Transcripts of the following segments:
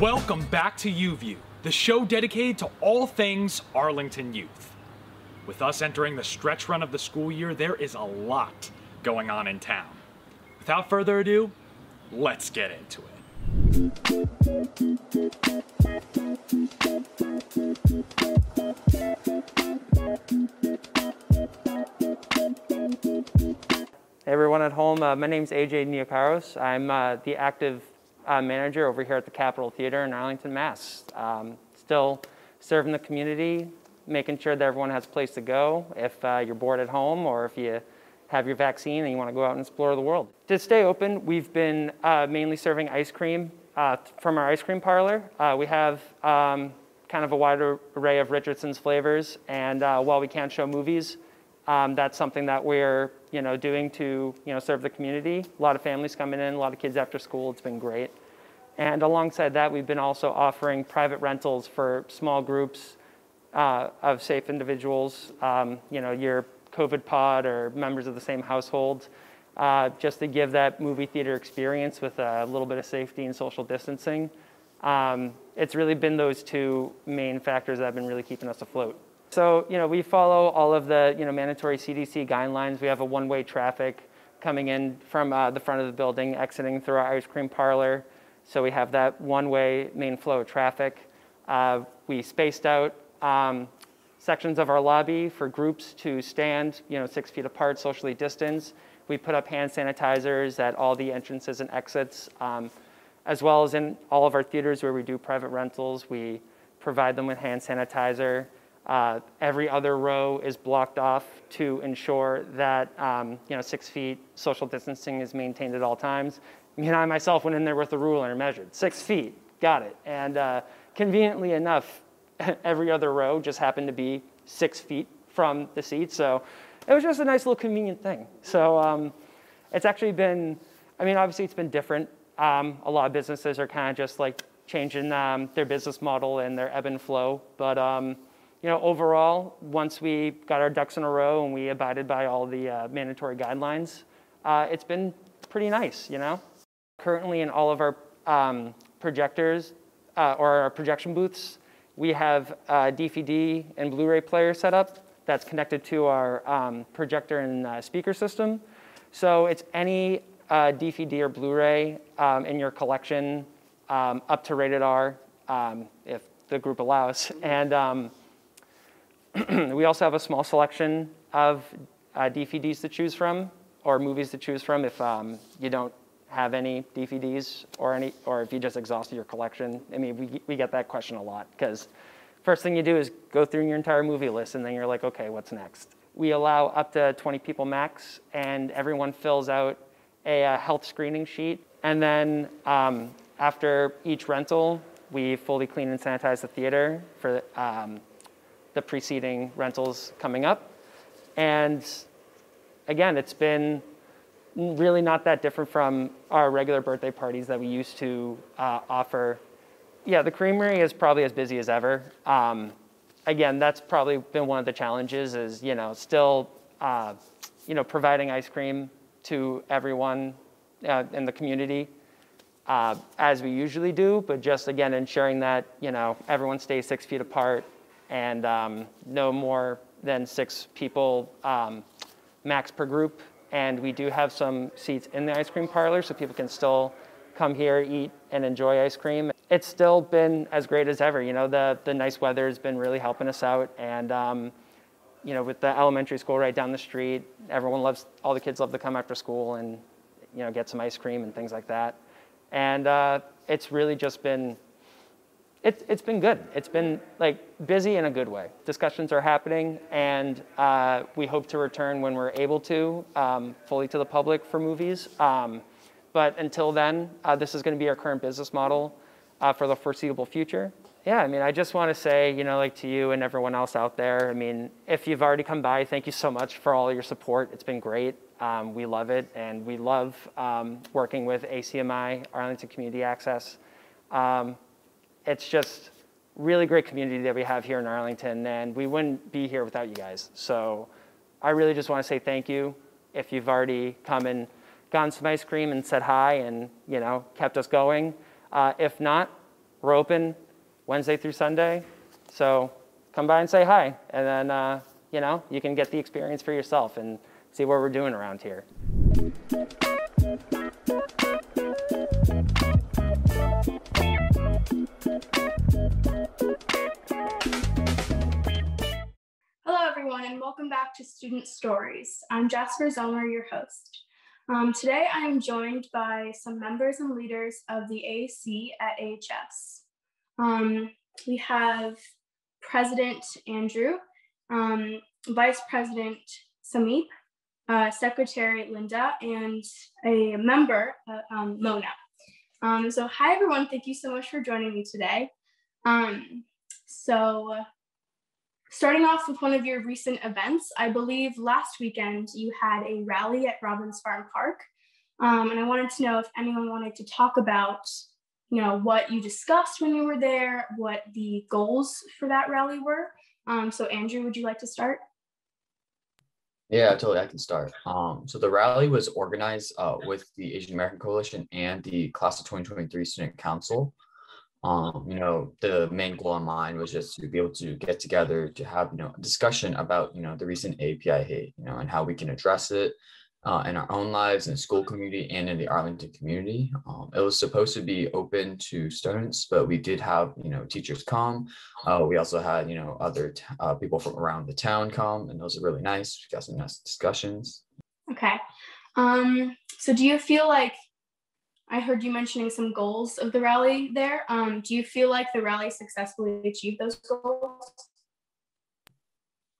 Welcome back to UView, the show dedicated to all things Arlington youth. With us entering the stretch run of the school year, there is a lot going on in town. Without further ado, let's get into it. Hey everyone at home, uh, my name's AJ Neokaros. I'm uh, the active uh, manager over here at the Capitol Theater in Arlington, Mass. Um, still serving the community, making sure that everyone has a place to go if uh, you're bored at home or if you have your vaccine and you want to go out and explore the world. To stay open, we've been uh, mainly serving ice cream uh, from our ice cream parlor. We have um, kind of a wide array of Richardson's flavors, and while we can't show movies, um, that's something that we're you know doing to you know serve the community. A lot of families coming in, a lot of kids after school. It's been great. And alongside that, we've been also offering private rentals for small groups uh, of safe individuals. Um, you know, your COVID pod or members of the same household, uh, just to give that movie theater experience with a little bit of safety and social distancing. Um, it's really been those two main factors that have been really keeping us afloat. So, you know, we follow all of the, you know, mandatory CDC guidelines. We have a one-way traffic coming in from uh, the front of the building, exiting through our ice cream parlor. So we have that one-way main flow of traffic. Uh, we spaced out um, sections of our lobby for groups to stand, you know, six feet apart, socially distanced. We put up hand sanitizers at all the entrances and exits, um, as well as in all of our theaters where we do private rentals. We provide them with hand sanitizer. Uh, every other row is blocked off to ensure that um, you know six feet social distancing is maintained at all times. Me and I myself went in there with a ruler and measured six feet, got it. And uh, conveniently enough, every other row just happened to be six feet from the seat, so it was just a nice little convenient thing. So um, it's actually been, I mean, obviously it's been different. Um, a lot of businesses are kind of just like changing um, their business model and their ebb and flow, but um, you know, overall, once we got our ducks in a row and we abided by all the uh, mandatory guidelines, uh, it's been pretty nice, you know. Currently, in all of our um, projectors uh, or our projection booths, we have a DVD and Blu-ray player set up that's connected to our um, projector and uh, speaker system. So it's any uh, DVD or Blu-ray um, in your collection um, up to rated R, um, if the group allows, and um, we also have a small selection of uh, DVDs to choose from or movies to choose from if um, you don't have any DVDs or any, or if you just exhausted your collection. I mean, we, we get that question a lot because first thing you do is go through your entire movie list and then you're like, okay, what's next? We allow up to 20 people max and everyone fills out a, uh health screening sheet. And then um, after each rental, we fully clean and sanitize the theater for um, the preceding rentals coming up. And again, it's been really not that different from our regular birthday parties that we used to uh, offer. Yeah, the creamery is probably as busy as ever. Um, again, that's probably been one of the challenges is, you know, still, uh, you know, providing ice cream to everyone uh, in the community uh, as we usually do, but just again ensuring that, you know, everyone stays six feet apart and um, no more than six people um, max per group. And we do have some seats in the ice cream parlor so people can still come here, eat, and enjoy ice cream. It's still been as great as ever. You know, the, the nice weather has been really helping us out. And, um, you know, with the elementary school right down the street, everyone loves, all the kids love to come after school and, you know, get some ice cream and things like that. And uh, it's really just been it, it's been good. It's been like busy in a good way. Discussions are happening, and uh, we hope to return when we're able to, um, fully to the public for movies. Um, but until then, uh, this is going to be our current business model uh, for the foreseeable future. Yeah, I mean, I just want to say, you know, like to you and everyone else out there, I mean, if you've already come by, thank you so much for all your support. It's been great. Um, we love it, and we love um, working with ACMI, Arlington Community Access. Um, it's just really great community that we have here in Arlington, and we wouldn't be here without you guys. So I really just want to say thank you if you've already come and gotten some ice cream and said hi and you know kept us going. Uh, if not, we're open Wednesday through Sunday. So come by and say hi, and then uh, you know you can get the experience for yourself and see what we're doing around here. Everyone, and welcome back to Student Stories. I'm Jasper Zomer, your host. Um, today, I am joined by some members and leaders of the AAC at AHS. Um, we have President Andrew, um, Vice President Sameep, uh, Secretary Linda, and a member, uh, um, Mona. Um, so, hi everyone, thank you so much for joining me today. Um, so, starting off with one of your recent events, I believe last weekend you had a rally at Robbins Farm Park. Um, and I wanted to know if anyone wanted to talk about you know what you discussed when you were there what the goals for that rally were um, so andrew would you like to start yeah, totally. I can start. Um, so the rally was organized uh, with the Asian American Coalition and the Class of 2023 Student Council. Um, you know, the main goal in mind was just to be able to get together to have, you know, a discussion about, you know, the recent API hate, you know, and how we can address it, uh, in our own lives, in the school community, and in the Arlington community. Um, it was supposed to be open to students, but we did have, you know, teachers come. Uh, we also had, you know, other t- uh, people from around the town come, and those are really nice. We got some nice discussions. okay um, so do you feel like i heard you mentioning some goals of the rally there um, do you feel like the rally successfully achieved those goals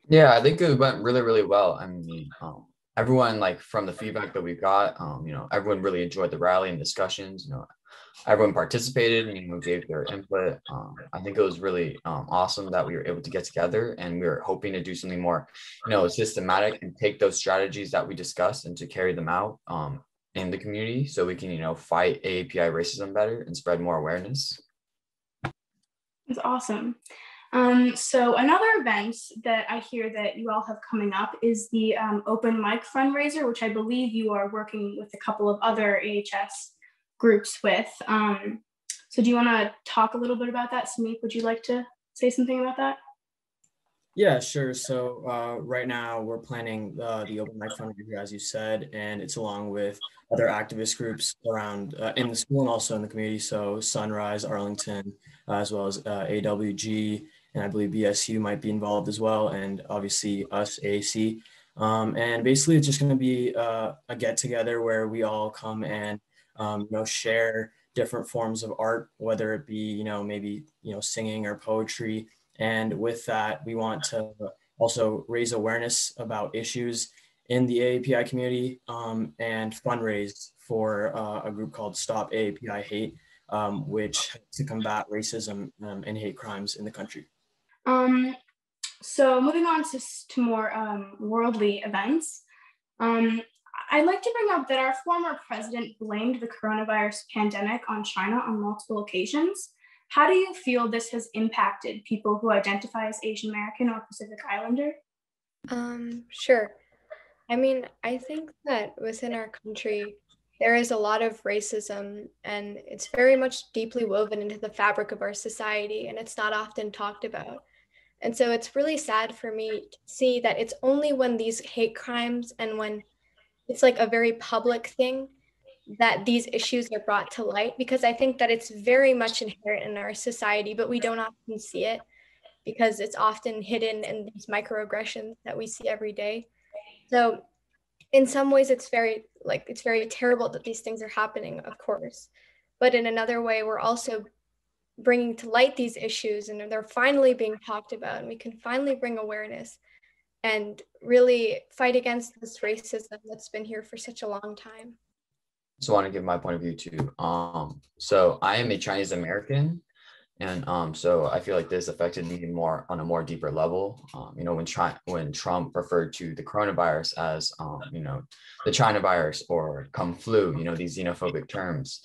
Yeah, I think it went really, really well. I mean, um, everyone like from the feedback that we got, um, you know, everyone really enjoyed the rally and discussions. You know, everyone participated and you know gave their input. Um, I think it was really um, awesome that we were able to get together, and we were hoping to do something more, you know, systematic and take those strategies that we discussed and to carry them out um, in the community, so we can you know fight AAPI racism better and spread more awareness. That's awesome. Um, so another event that I hear that you all have coming up is the um, open mic fundraiser, which I believe you are working with a couple of other AHS groups with. Um, so do you want to talk a little bit about that? Samik, would you like to say something about that? Yeah, sure. So uh, right now we're planning uh, the open mic fundraiser, as you said, and it's along with other activist groups around uh, in the school and also in the community. So Sunrise, Arlington, as well as uh, AWG, and I believe BSU might be involved as well, and obviously us, AAC. Um, and basically, it's just going to be uh, a get together where we all come and um, you know share different forms of art, whether it be you know maybe you know singing or poetry. And with that, we want to also raise awareness about issues in the AAPI community um, and fundraise for uh, a group called Stop AAPI Hate, um, which to combat racism um, and hate crimes in the country. Um, so moving on to, to more um, worldly events, um, I'd like to bring up that our former president blamed the coronavirus pandemic on China on multiple occasions. How do you feel this has impacted people who identify as Asian American or Pacific Islander? Um, sure. I mean, I think that within our country, there is a lot of racism, and it's very much deeply woven into the fabric of our society, and it's not often talked about. And so it's really sad for me to see that it's only when these hate crimes and when it's like a very public thing that these issues are brought to light because I think that it's very much inherent in our society, but we don't often see it because it's often hidden in these microaggressions that we see every day. So in some ways it's very like it's very terrible that these things are happening, of course. But in another way, we're also bringing to light these issues and they're finally being talked about and we can finally bring awareness and really fight against this racism that's been here for such a long time. So want to give my point of view too. Um, so I am a Chinese American, and um, so I feel like this affected me more on a more deeper level. Um, you know, when China, when Trump referred to the coronavirus as, um, you know, the China virus or Kung flu, you know, these xenophobic terms,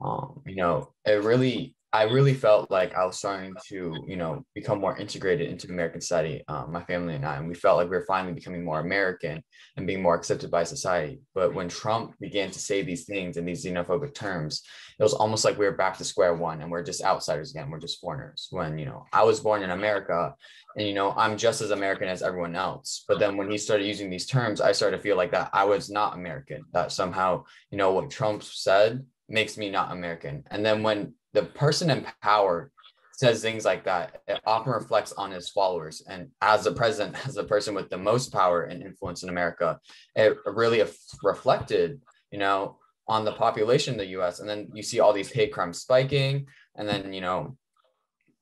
um, you know, it really I really felt like I was starting to, you know, become more integrated into American society, um, my family and I, and we felt like we were finally becoming more American and being more accepted by society. But when Trump began to say these things in these xenophobic terms, it was almost like we were back to square one and we're just outsiders again. We're just foreigners. When, you know, I was born in America and, you know, I'm just as American as everyone else. But then when he started using these terms, I started to feel like that I was not American, that somehow, you know, what Trump said makes me not American. And then when the person in power says things like that, it often reflects on his followers. And as the president, as the person with the most power and influence in America, it really reflected, you know, on the population in the US. And then you see all these hate crimes spiking, and then, you know,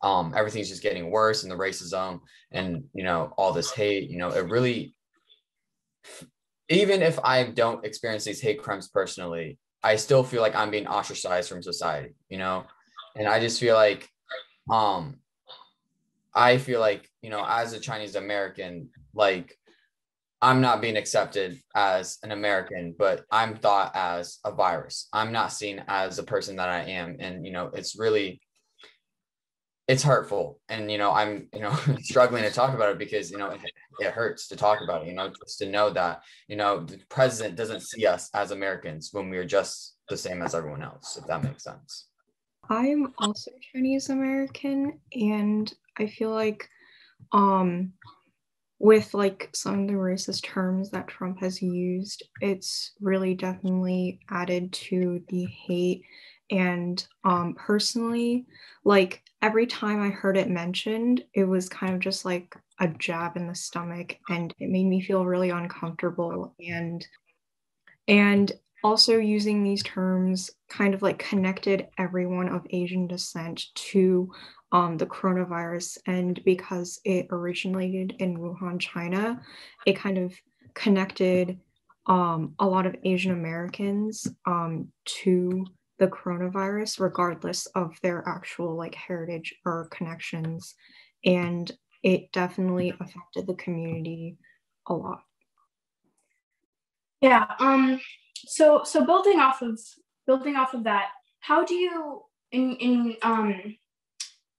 um, everything's just getting worse and the racism and, you know, all this hate, you know, it really, even if I don't experience these hate crimes personally, I still feel like I'm being ostracized from society, you know? And I just feel like, um, I feel like, you know, as a Chinese American, like I'm not being accepted as an American, but I'm thought as a virus. I'm not seen as a person that I am. And, you know, it's really, it's hurtful. And, you know, I'm, you know, struggling to talk about it because, you know, it, it hurts to talk about it, you know, just to know that, you know, the president doesn't see us as Americans when we're just the same as everyone else, if that makes sense. I'm also Chinese American and I feel like um with like some of the racist terms that Trump has used, it's really definitely added to the hate and um personally like every time I heard it mentioned, it was kind of just like a jab in the stomach and it made me feel really uncomfortable and and also using these terms kind of like connected everyone of Asian descent to um, the coronavirus. And because it originated in Wuhan, China, it kind of connected um, a lot of Asian Americans um, to the coronavirus, regardless of their actual like heritage or connections. And it definitely affected the community a lot. Yeah. Um, so so building off of building off of that how do you in in um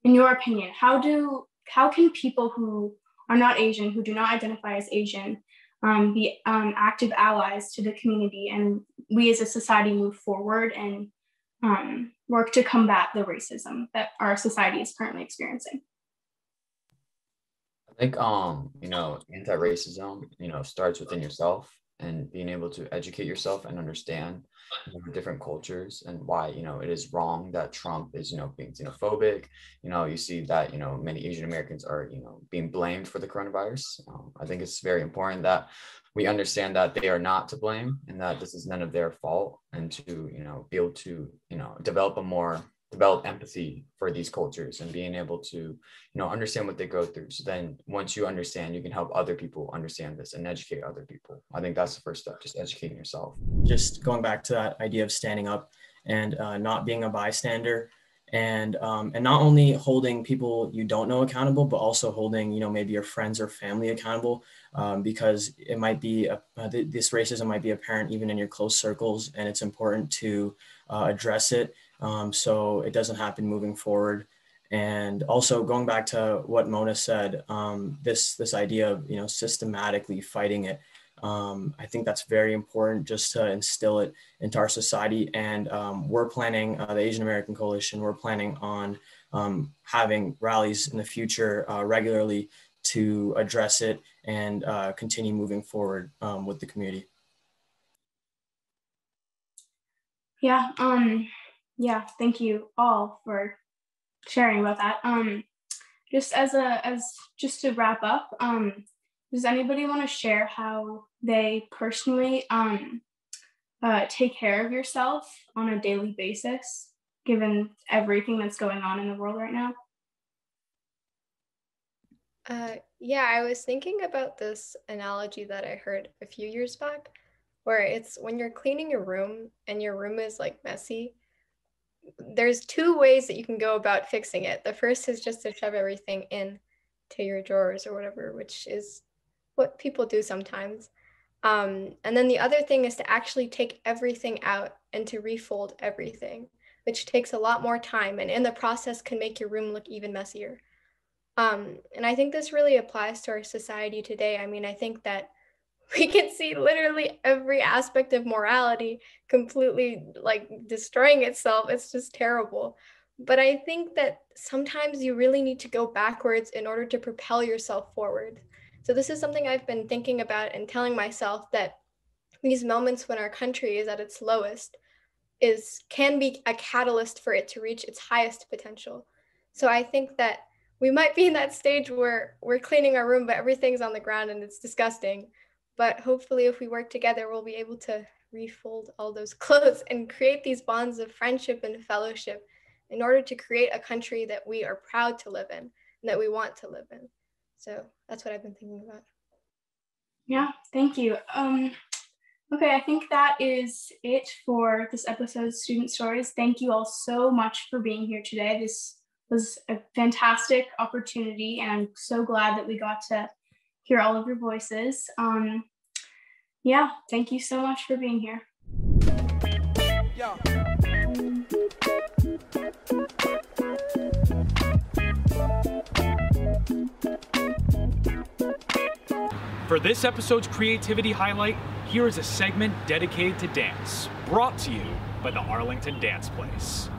in your opinion how do how can people who are not asian who do not identify as asian um, be um, active allies to the community and we as a society move forward and um, work to combat the racism that our society is currently experiencing. I think um you know anti-racism you know starts within yourself and being able to educate yourself and understand you know, different cultures and why you know it is wrong that Trump is you know being xenophobic. You know, you see that you know many Asian Americans are you know being blamed for the coronavirus. Um, I think it's very important that we understand that they are not to blame and that this is none of their fault, and to you know be able to you know develop a more develop empathy for these cultures and being able to you know understand what they go through. So then once you understand you can help other people understand this and educate other people. I think that's the first step just educating yourself. Just going back to that idea of standing up and uh, not being a bystander and um, and not only holding people you don't know accountable but also holding you know maybe your friends or family accountable um, because it might be a, uh, this racism might be apparent even in your close circles and it's important to uh, address it um, so it doesn't happen moving forward. And also going back to what Mona said, um, this this idea of you know systematically fighting it, um, I think that's very important just to instill it into our society. And um, we're planning uh, the Asian American Coalition. We're planning on um, having rallies in the future uh, regularly to address it and uh, continue moving forward um, with the community. Yeah. Um yeah, thank you all for sharing about that. Um, just as a as just to wrap up, um, does anybody want to share how they personally um, uh, take care of yourself on a daily basis, given everything that's going on in the world right now? Uh, yeah, I was thinking about this analogy that I heard a few years back, where it's when you're cleaning your room and your room is like messy, there's two ways that you can go about fixing it. The first is just to shove everything in to your drawers or whatever, which is what people do sometimes. Um, and then the other thing is to actually take everything out and to refold everything, which takes a lot more time and in the process can make your room look even messier. Um, and I think this really applies to our society today. I mean, I think that we can see literally every aspect of morality completely like destroying itself. It's just terrible. But I think that sometimes you really need to go backwards in order to propel yourself forward. So, this is something I've been thinking about and telling myself that these moments when our country is at its lowest is can be a catalyst for it to reach its highest potential. So I think that we might be in that stage where we're cleaning our room, but everything's on the ground and it's disgusting. But hopefully, if we work together, we'll be able to refold all those clothes and create these bonds of friendship and fellowship in order to create a country that we are proud to live in and that we want to live in. So that's what I've been thinking about. Yeah, thank you. Um, okay, I think that is it for this episode of Student Stories. Thank you all so much for being here today. This was a fantastic opportunity, and I'm so glad that we got to hear all of your voices. Um, yeah, thank you so much for being here. For this episode's creativity highlight, here is a segment dedicated to dance, brought to you by the Arlington Dance Place.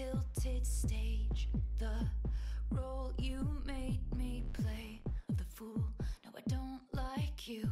Tilted stage. The role you made me play of the fool. No, I don't like you.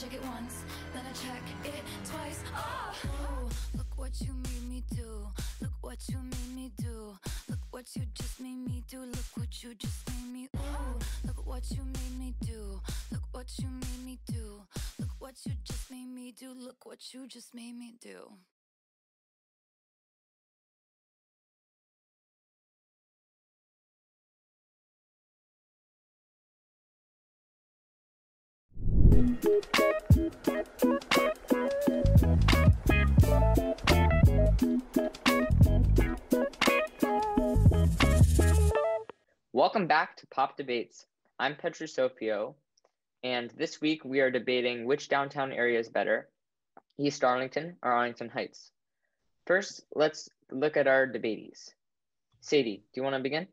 check it once, then I check it twice. Oh, Ooh, look what you made me do. Look what you made me do. Look what you just made me do. Look what you just made me. Ooh, look what you made me do. Look what you made me do. Look what you just made me do. Look what you just made me do. Welcome back to Pop Debates. I'm Petra Sofio, and this week we are debating which downtown area is better, East Arlington or Arlington Heights. First, let's look at our debatees. Sadie, do you want to begin?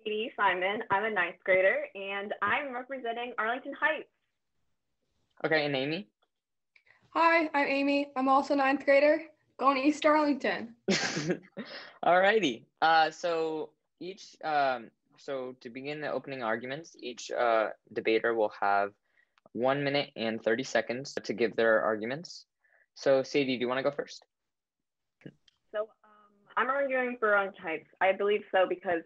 Hi, Sadie Simon. I'm a ninth grader, and I'm representing Arlington Heights. Okay, and Amy? Hi, I'm Amy. I'm also ninth grader, going to East Arlington. Alrighty. Uh, so each, um, so to begin the opening arguments, each uh, debater will have one minute and 30 seconds to give their arguments. So Sadie, do you want to go first? So um, I'm arguing for Arlington Heights. I believe so because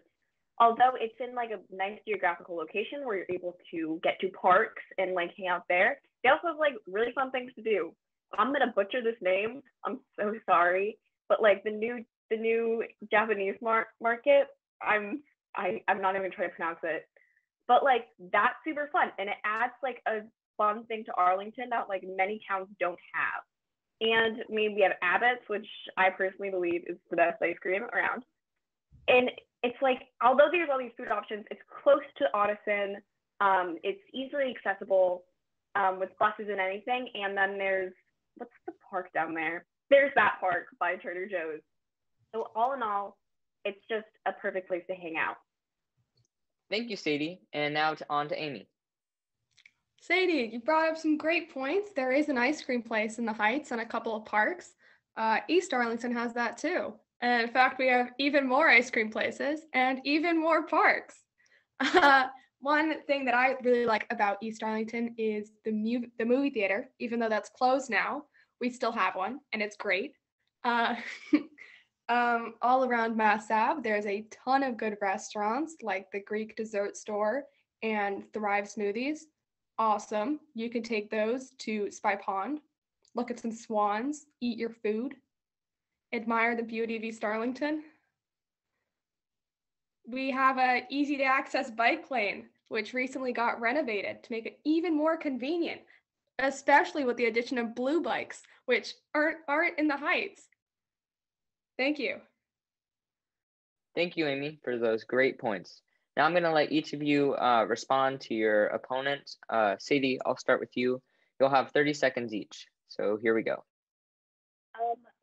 although it's in like a nice geographical location where you're able to get to parks and like hang out there, they also have like really fun things to do. I'm gonna butcher this name. I'm so sorry, but like the new the new Japanese mar- market, I'm I I'm not even trying to pronounce it, but like that's super fun and it adds like a fun thing to Arlington that like many towns don't have. And I mean we have Abbott's, which I personally believe is the best ice cream around. And it's like although there's all these food options, it's close to Audison. Um, it's easily accessible um, with buses and anything. And then there's what's the park down there? There's that park by Trader Joe's. So all in all, it's just a perfect place to hang out. Thank you, Sadie. And now to, on to Amy. Sadie, you brought up some great points. There is an ice cream place in the Heights and a couple of parks. Uh, East Arlington has that too. And in fact, we have even more ice cream places and even more parks. Uh, one thing that I really like about East Arlington is the mu- the movie theater. Even though that's closed now, we still have one, and it's great. Uh, um, all around Mass Ave, there's a ton of good restaurants like the Greek Dessert Store and Thrive Smoothies. Awesome. You can take those to Spy Pond, look at some swans, eat your food, admire the beauty of East Arlington. We have a easy to access bike lane, which recently got renovated to make it even more convenient, especially with the addition of blue bikes, which aren't aren't in the heights. Thank you. Thank you, Amy, for those great points. Now I'm going to let each of you uh, respond to your opponent. Uh, Sadie, I'll start with you. You'll have 30 seconds each. So here we go. Um, you bring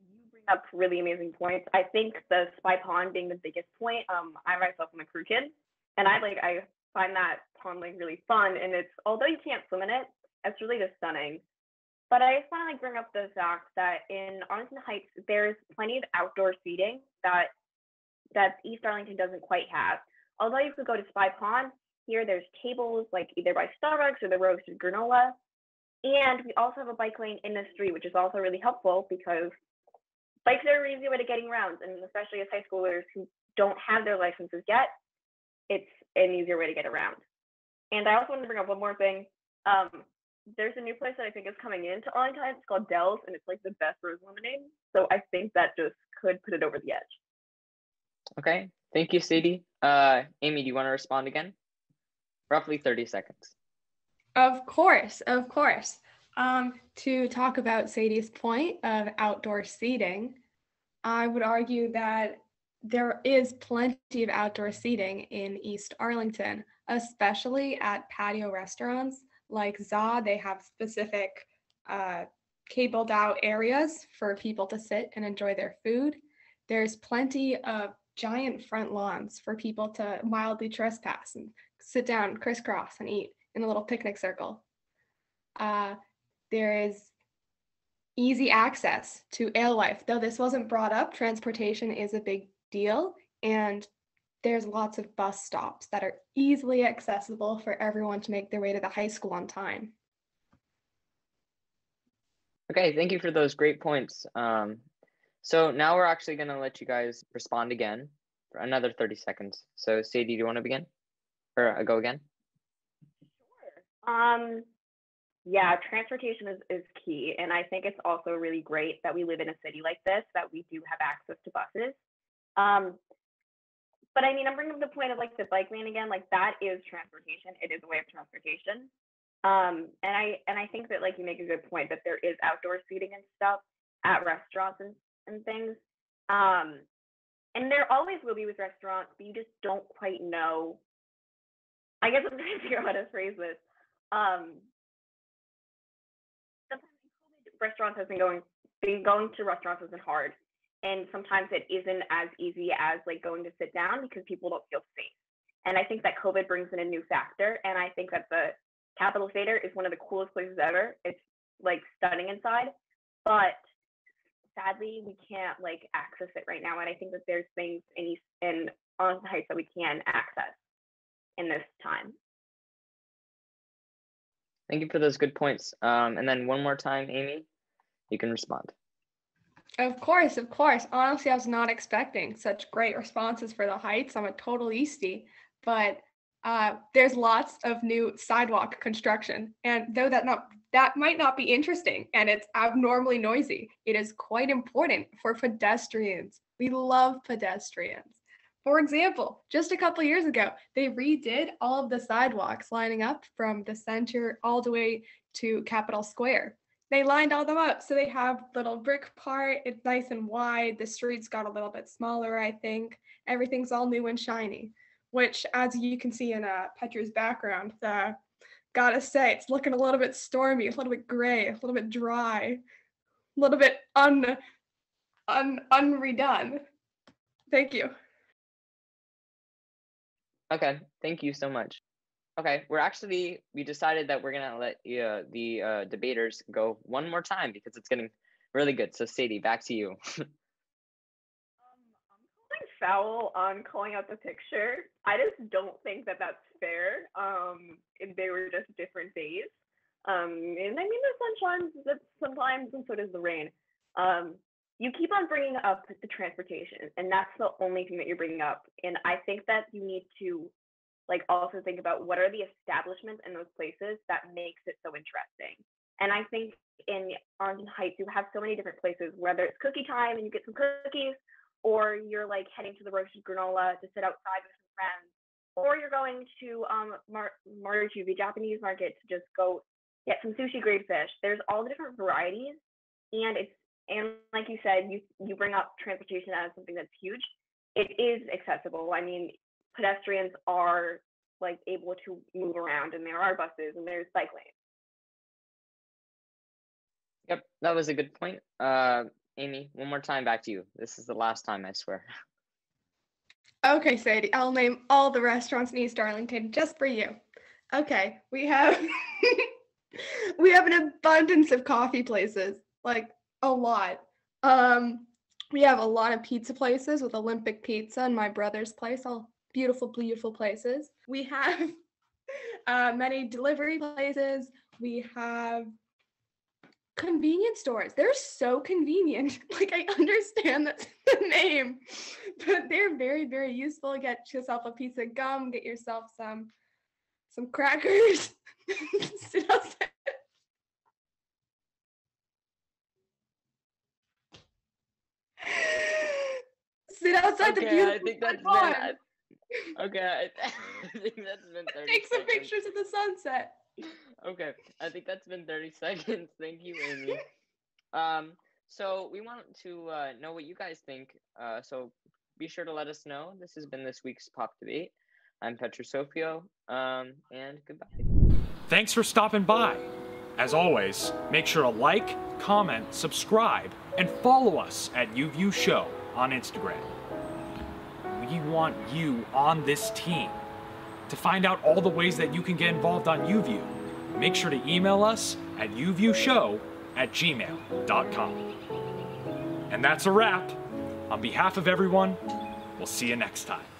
up really amazing points. I think the spy pond being the biggest point. Um, I myself am a crew kid, and I like I find that pond like really fun. And it's although you can't swim in it, it's really just stunning. But I just want to like bring up the fact that in Arlington Heights, there's plenty of outdoor seating that that East Arlington doesn't quite have. Although you could go to Spy Pond, here there's tables like either by Starbucks or the roasted granola. And we also have a bike lane in the street, which is also really helpful because bikes are an easy way to getting around, and especially as high schoolers who don't have their licenses yet, it's an easier way to get around. And I also wanted to bring up one more thing. Um, there's a new place that I think is coming into Arlington. It's called Del's, and it's like the best rose lemonade. So I think that just could put it over the edge. Okay, thank you, Sadie. Uh, Amy, do you want to respond again? Roughly 30 seconds. Of course, of course. Um, to talk about Sadie's point of outdoor seating, I would argue that there is plenty of outdoor seating in East Arlington, especially at patio restaurants like ZA. They have specific uh, cabled out areas for people to sit and enjoy their food. There's plenty of giant front lawns for people to mildly trespass and sit down crisscross and eat in a little picnic circle. Uh, there is easy access to Alewife. Though this wasn't brought up, transportation is a big deal, and there's lots of bus stops that are easily accessible for everyone to make their way to the high school on time. Okay, thank you for those great points. Um, so now we're actually going to let you guys respond again for another 30 seconds. So Sadie, do you want to begin? Or uh, go again? Sure. Um, yeah, transportation is, is key. And I think it's also really great that we live in a city like this, that we do have access to buses. Um, but I mean, I'm bringing up the point of like the bike lane again, like that is transportation. It is a way of transportation. Um, and I and I think that like you make a good point that there is outdoor seating and stuff at restaurants and, and things. Um, and there always will be with restaurants, but you just don't quite know. I guess I'm trying to figure out how to phrase this. Um, restaurants has been going being going to restaurants has been hard. And sometimes it isn't as easy as like going to sit down because people don't feel safe. And i think that covid brings in a new factor and i think that the capitol theater is one of the coolest places ever. It's like stunning inside but sadly we can't like access it right now and i think that there's things in east in on the heights that we can access in this time. Thank you for those good points. Um, and then one more time, Amy, you can respond. Of course, of course. Honestly, I was not expecting such great responses for the Heights. I'm a total Eastie, but uh, there's lots of new sidewalk construction, and though that not that might not be interesting and it's abnormally noisy, it is quite important for pedestrians. We love pedestrians. For example, just a couple years ago, they redid all of the sidewalks lining up from the center all the way to Capitol Square. They lined all them up so they have little brick part. It's nice and wide. The streets got a little bit smaller, I think. Everything's all new and shiny, which, as you can see in uh, Petra's background, the gotta say, it's looking a little bit stormy, a little bit gray, a little bit dry, a little bit un, un unredone. Thank you. Okay, thank you so much. Okay, we're actually we decided that we're gonna let uh, the uh, debaters go one more time because it's getting really good. So Sadie, back to you. Um, I'm calling foul on calling out the picture. I just don't think that that's fair. Um, they were just different days. Um, and I mean the sun shines sometimes, and so does the rain. Um, you keep on bringing up the transportation, and that's the only thing that you're bringing up. And I think that you need to like also think about what are the establishments in those places that makes it so interesting. And I think in Arlington Heights, you have so many different places, whether it's cookie time and you get some cookies, or you're like heading to the roasted granola to sit outside with some friends, or you're going to um Mar- the Japanese market, to just go get some sushi grade fish. There's all the different varieties, and it's and like you said, you you bring up transportation as something that's huge. It is accessible. I mean, pedestrians are like able to move around, and there are buses and there's bike lanes. Yep, that was a good point. Uh, Amy, one more time back to you. This is the last time, I swear. Okay, Sadie, I'll name all the restaurants in East Arlington just for you. Okay, we have we have an abundance of coffee places, like a lot. Um, we have a lot of pizza places with Olympic Pizza and my brother's place, all beautiful, beautiful places. We have uh, many delivery places. We have convenience stores. They're so convenient. Like I understand that's the name, but they're very, very useful. Get yourself a piece of gum, get yourself some some crackers. Sit outside. Sit outside okay, the beautiful I think that's been, okay, I, I think that's been 30 Take some seconds. pictures of the sunset. Okay, I think that's been 30 seconds. Thank you, Amy. Um, so we want to uh, know what you guys think. Uh, so be sure to let us know. This has been this week's Pop Debate. I'm Petra Sofio, um, and goodbye. Thanks for stopping by. As always, make sure to like, comment, subscribe, and follow us at UView Show on Instagram. We want you on this team. To find out all the ways that you can get involved on UView, make sure to email us at uviewshow at gmail.com. And that's a wrap. On behalf of everyone, we'll see you next time.